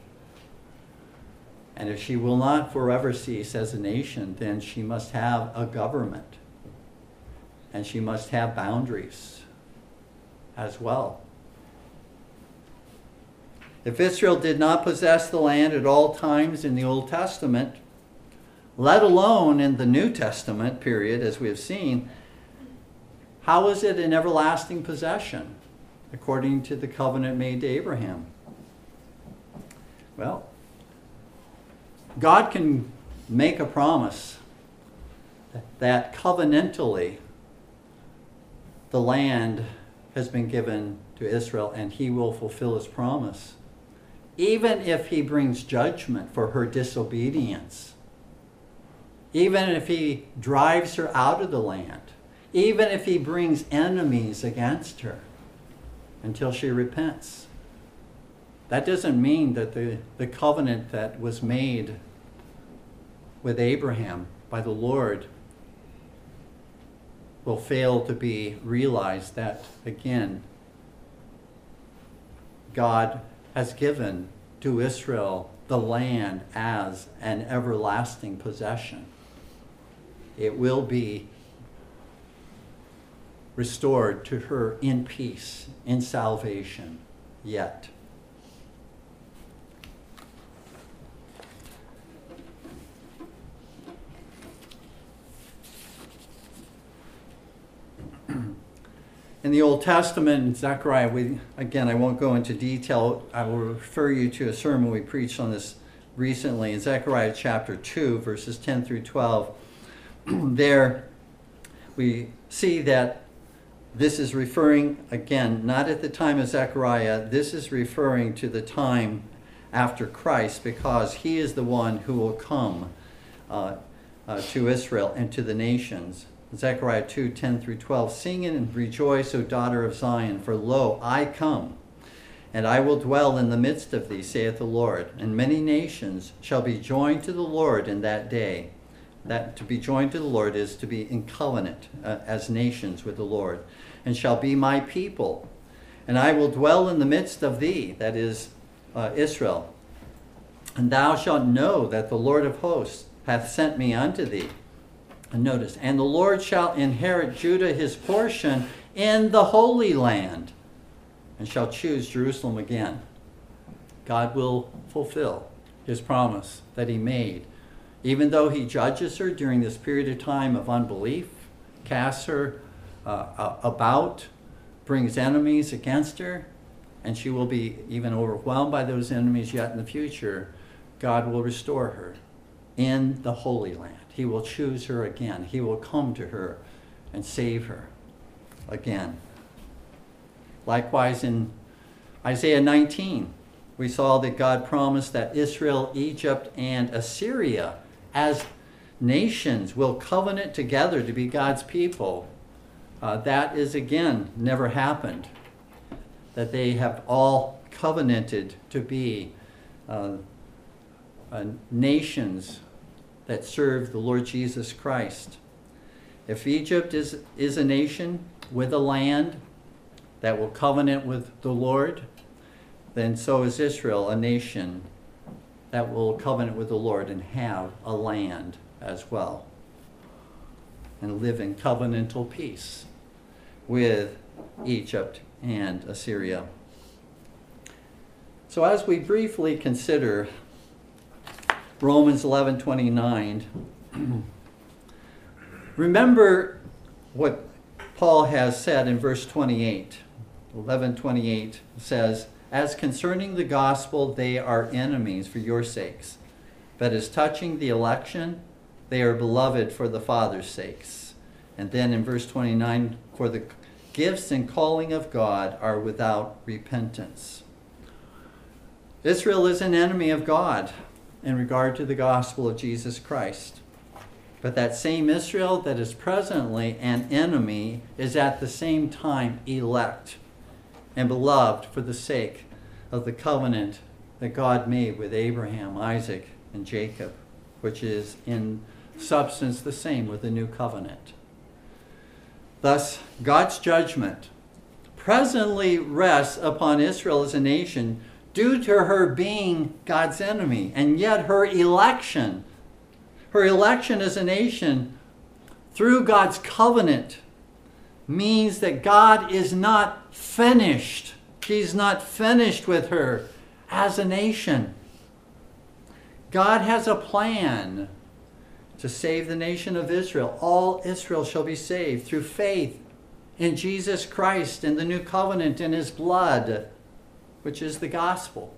And if she will not forever cease as a nation, then she must have a government. And she must have boundaries as well. If Israel did not possess the land at all times in the Old Testament, let alone in the New Testament period, as we have seen, how is it an everlasting possession according to the covenant made to Abraham? Well, God can make a promise that covenantally the land has been given to Israel, and he will fulfill his promise. Even if he brings judgment for her disobedience, even if he drives her out of the land, even if he brings enemies against her until she repents. That doesn't mean that the, the covenant that was made with Abraham by the Lord will fail to be realized that, again, God has given to Israel the land as an everlasting possession. It will be restored to her in peace, in salvation, yet. In the Old Testament, in Zechariah, we, again, I won't go into detail. I will refer you to a sermon we preached on this recently in Zechariah chapter 2, verses 10 through 12. <clears throat> there, we see that this is referring, again, not at the time of Zechariah, this is referring to the time after Christ because he is the one who will come uh, uh, to Israel and to the nations. Zechariah 2 10 through 12. Sing and rejoice, O daughter of Zion, for lo, I come, and I will dwell in the midst of thee, saith the Lord. And many nations shall be joined to the Lord in that day. That to be joined to the Lord is to be in covenant uh, as nations with the Lord, and shall be my people. And I will dwell in the midst of thee, that is uh, Israel. And thou shalt know that the Lord of hosts hath sent me unto thee. And notice, and the Lord shall inherit Judah his portion in the Holy Land. and shall choose Jerusalem again. God will fulfill his promise that he made. Even though he judges her during this period of time of unbelief, casts her uh, about, brings enemies against her, and she will be even overwhelmed by those enemies yet in the future, God will restore her in the Holy Land. He will choose her again. He will come to her and save her again. Likewise, in Isaiah 19, we saw that God promised that Israel, Egypt, and Assyria, as nations, will covenant together to be God's people. Uh, that is again never happened. That they have all covenanted to be uh, uh, nations that serve the Lord Jesus Christ. If Egypt is, is a nation with a land that will covenant with the Lord, then so is Israel, a nation that will covenant with the Lord and have a land as well, and live in covenantal peace with Egypt and Assyria. So as we briefly consider Romans 11:29, remember what Paul has said in verse 28. 11:28 says, "As concerning the gospel they are enemies for your sakes, but as touching the election they are beloved for the Father's sakes." And then in verse 29, "For the gifts and calling of God are without repentance." Israel is an enemy of God in regard to the gospel of Jesus Christ. But that same Israel that is presently an enemy is at the same time elect and beloved for the sake of the covenant that God made with Abraham, Isaac, and Jacob, which is in substance the same with the new covenant. Thus, God's judgment presently rests upon Israel as a nation due to her being God's enemy, and yet her election, her election as a nation through God's covenant, means that God is not finished. He's not finished with her as a nation. God has a plan to save the nation of Israel. All Israel shall be saved through faith in Jesus Christ and the new covenant in his blood which is the gospel,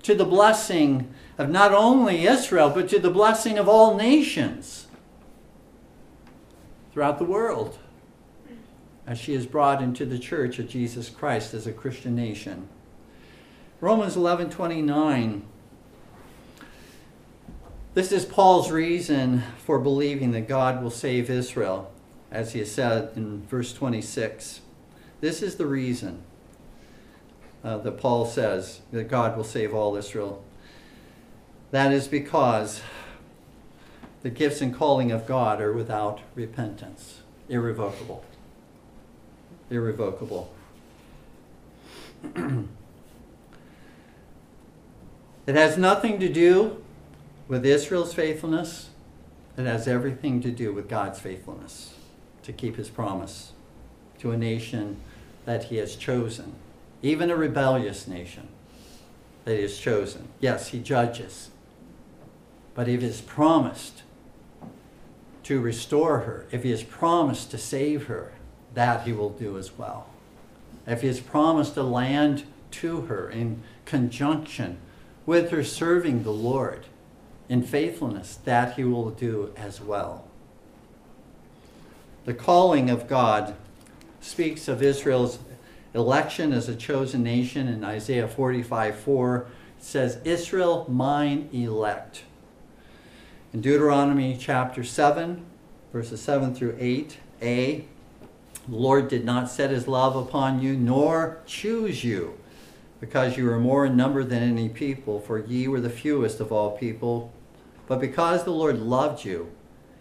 to the blessing of not only Israel, but to the blessing of all nations throughout the world as she is brought into the church of Jesus Christ as a Christian nation. Romans 11:29 This is Paul's reason for believing that God will save Israel as he has said in verse 26. This is the reason uh, that Paul says that God will save all Israel. That is because the gifts and calling of God are without repentance, irrevocable. Irrevocable. <clears throat> it has nothing to do with Israel's faithfulness, it has everything to do with God's faithfulness to keep his promise to a nation that he has chosen even a rebellious nation that he has chosen. Yes, he judges. But if he has promised to restore her, if he has promised to save her, that he will do as well. If he has promised a land to her in conjunction with her serving the Lord in faithfulness, that he will do as well. The calling of God speaks of Israel's election as a chosen nation in Isaiah 45 4 says, Israel, mine elect. In Deuteronomy chapter 7, verses 7 through 8, A, the Lord did not set his love upon you, nor choose you, because you were more in number than any people, for ye were the fewest of all people, but because the Lord loved you,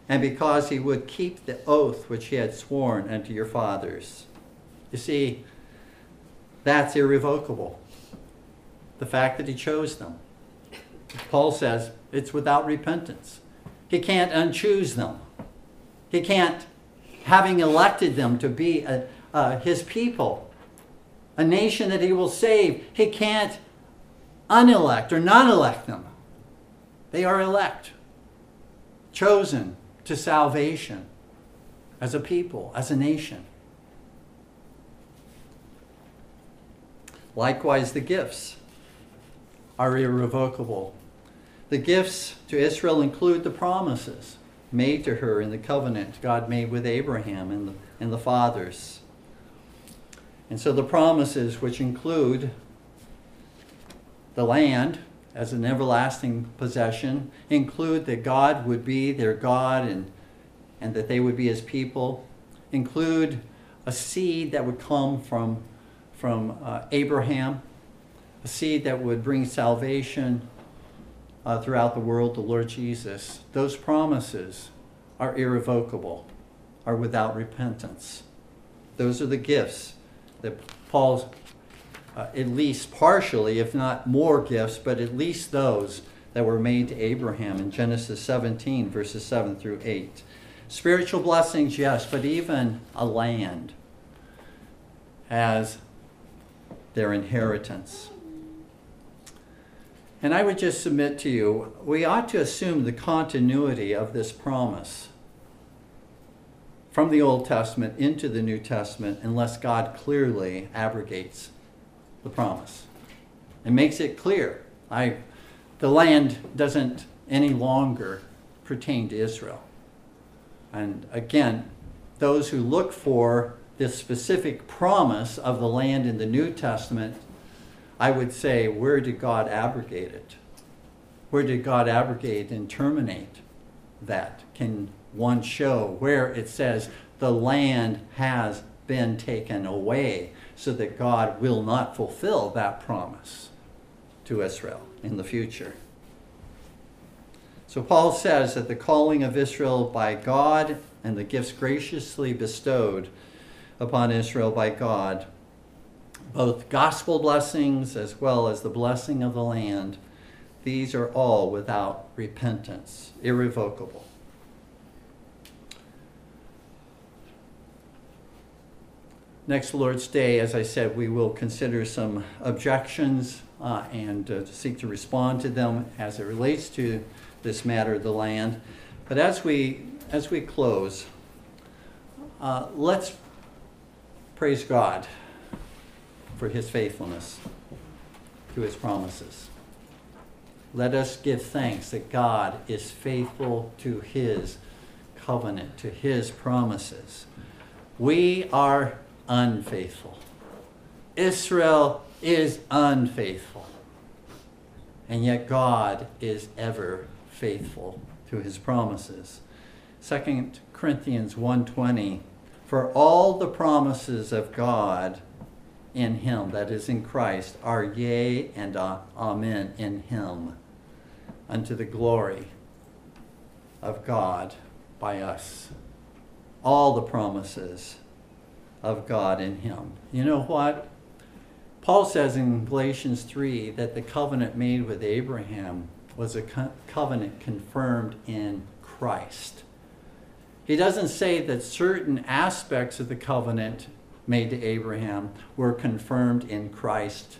and because he would keep the oath which he had sworn unto your fathers. You see, that's irrevocable. The fact that he chose them. Paul says it's without repentance. He can't unchoose them. He can't, having elected them to be a, uh, his people, a nation that he will save. He can't unelect or non elect them. They are elect, chosen to salvation as a people, as a nation. Likewise, the gifts are irrevocable. The gifts to Israel include the promises made to her in the covenant God made with Abraham and the, and the fathers. And so the promises, which include the land as an everlasting possession, include that God would be their God and, and that they would be his people, include a seed that would come from, from uh, Abraham, a seed that would bring salvation uh, throughout the world, the Lord Jesus. Those promises are irrevocable, are without repentance. Those are the gifts that Paul's uh, at least partially, if not more gifts, but at least those that were made to Abraham in Genesis 17, verses 7 through 8. Spiritual blessings, yes, but even a land as their inheritance. And I would just submit to you, we ought to assume the continuity of this promise from the Old Testament into the New Testament unless God clearly abrogates the promise and makes it clear. I, the land doesn't any longer pertain to Israel. And again, those who look for this specific promise of the land in the New Testament, I would say, where did God abrogate it? Where did God abrogate and terminate that? Can one show where it says the land has been taken away so that God will not fulfill that promise to Israel in the future. So Paul says that the calling of Israel by God and the gifts graciously bestowed upon Israel by God, both gospel blessings as well as the blessing of the land, these are all without repentance, irrevocable. Next Lord's Day, as I said, we will consider some objections uh, and uh, seek to respond to them as it relates to this matter of the land. But as we as we close, uh, let's praise God for His faithfulness to His promises. Let us give thanks that God is faithful to His covenant, to His promises. We are unfaithful. Israel is unfaithful. And yet God is ever faithful to his promises. 2 Corinthians 1:20 For all the promises of God in him that is in Christ are yea and amen in him unto the glory of God by us. All the promises of God in him. You know what? Paul says in Galatians 3 that the covenant made with Abraham was a co- covenant confirmed in Christ. He doesn't say that certain aspects of the covenant made to Abraham were confirmed in Christ,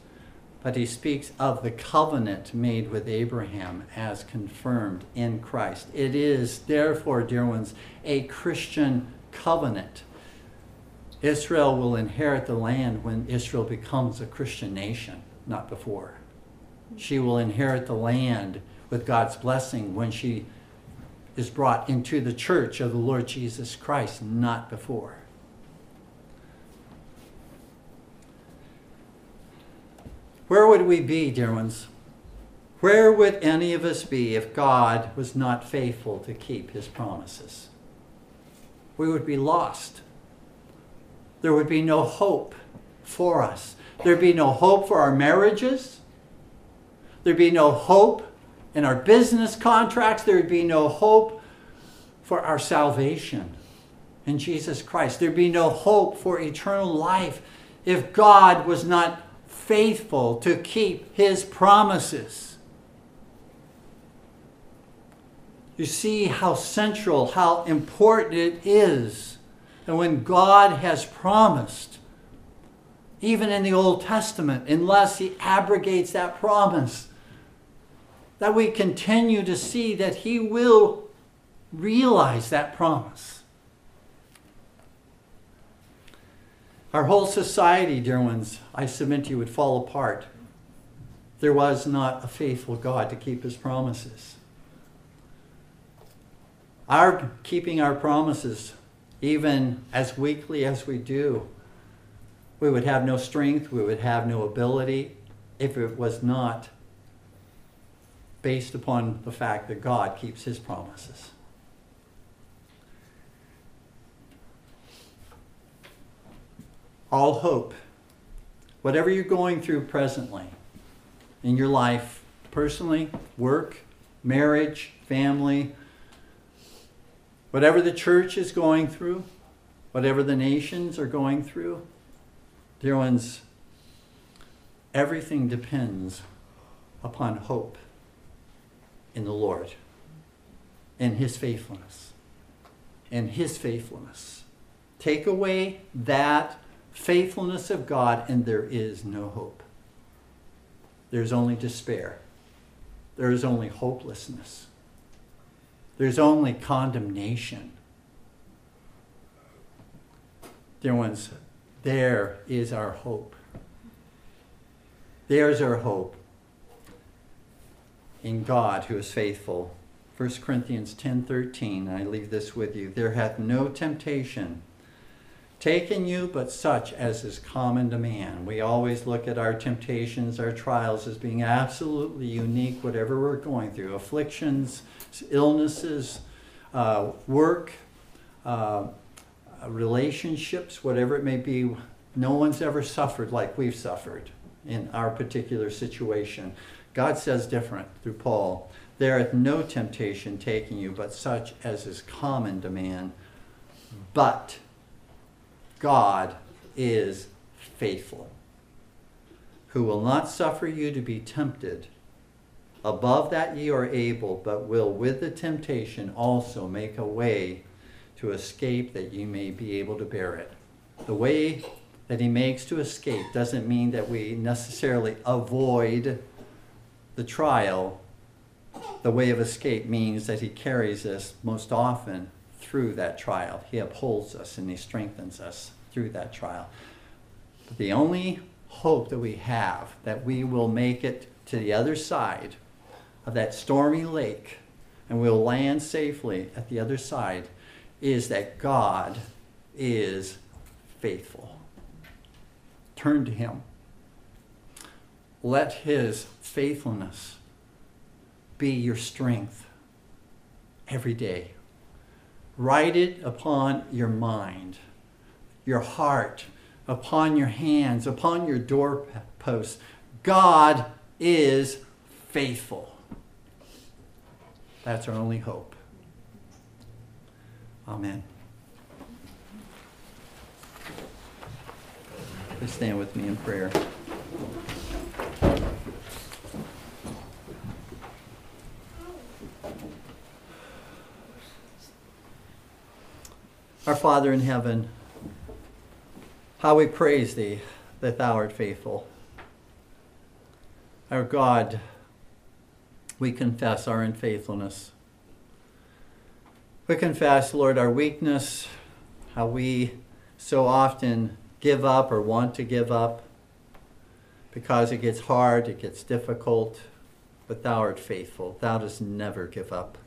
but he speaks of the covenant made with Abraham as confirmed in Christ. It is, therefore, dear ones, a Christian covenant. Israel will inherit the land when Israel becomes a Christian nation, not before. She will inherit the land with God's blessing when she is brought into the church of the Lord Jesus Christ, not before. Where would we be, dear ones? Where would any of us be if God was not faithful to keep his promises? We would be lost there would be no hope for us. There'd be no hope for our marriages. There'd be no hope in our business contracts. There would be no hope for our salvation in Jesus Christ. There'd be no hope for eternal life if God was not faithful to keep his promises. You see how central, how important it is and when God has promised, even in the Old Testament, unless he abrogates that promise. That we continue to see that he will realize that promise. Our whole society, dear ones, I submit to you, would fall apart. There was not a faithful God to keep his promises. Our keeping our promises, even as weakly as we do, we would have no strength, we would have no ability if it was not based upon the fact that God keeps his promises. All hope, whatever you're going through presently in your life, personally, work, marriage, family, whatever the church is going through, whatever the nations are going through, dear ones, everything depends upon hope in the Lord and His faithfulness. And His faithfulness. Take away that faithfulness of God, and there is no hope. There's only despair. There is only hopelessness. There's only condemnation. Dear ones, there is our hope. There's our hope in God who is faithful. 1 Corinthians 10:13, I leave this with you. There hath no temptation taken you but such as is common to man. We always look at our temptations, our trials as being absolutely unique whatever we're going through. Afflictions, illnesses, uh, work, uh, relationships, whatever it may be. No one's ever suffered like we've suffered in our particular situation. God says different through Paul. There is no temptation taking you but such as is common to man. But God is faithful, who will not suffer you to be tempted above that ye are able, but will with the temptation also make a way to escape that ye may be able to bear it. The way that he makes to escape doesn't mean that we necessarily avoid the trial. The way of escape means that he carries us most often through that trial. He upholds us and he strengthens us through that trial. But the only hope that we have that we will make it to the other side of that stormy lake and we'll land safely at the other side is that God is faithful. Turn to Him. Let His faithfulness be your strength every day. Write it upon your mind, your heart, upon your hands, upon your doorposts. God is faithful. That's our only hope. Amen. Please stand with me in prayer. Father in heaven, how we praise Thee that Thou art faithful. Our God, we confess our unfaithfulness. We confess, Lord, our weakness, how we so often give up or want to give up because it gets hard, it gets difficult, but Thou art faithful. Thou dost never give up.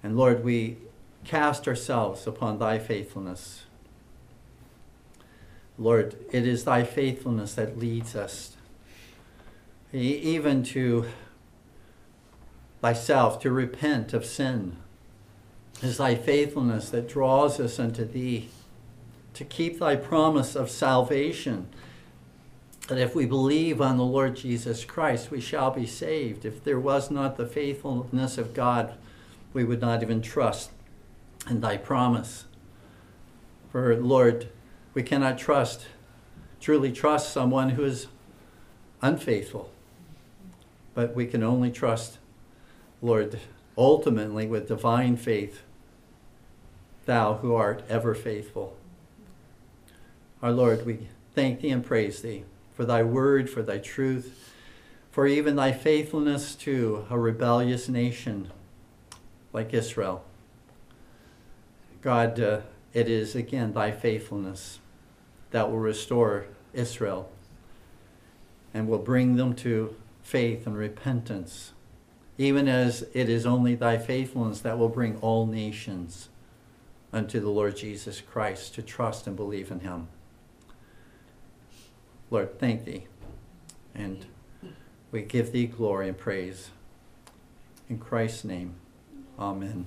And Lord, we cast ourselves upon thy faithfulness. Lord, it is thy faithfulness that leads us even to thyself, to repent of sin. It is thy faithfulness that draws us unto thee, to keep thy promise of salvation. That if we believe on the Lord Jesus Christ, we shall be saved. If there was not the faithfulness of God, we would not even trust and thy promise. For Lord, we cannot trust, truly trust someone who is unfaithful. But we can only trust, Lord, ultimately with divine faith, thou who art ever faithful. Our Lord, we thank thee and praise thee for thy word, for thy truth, for even thy faithfulness to a rebellious nation like Israel. God, uh, it is again thy faithfulness that will restore Israel and will bring them to faith and repentance, even as it is only thy faithfulness that will bring all nations unto the Lord Jesus Christ to trust and believe in him. Lord, thank thee. And we give thee glory and praise. In Christ's name, amen.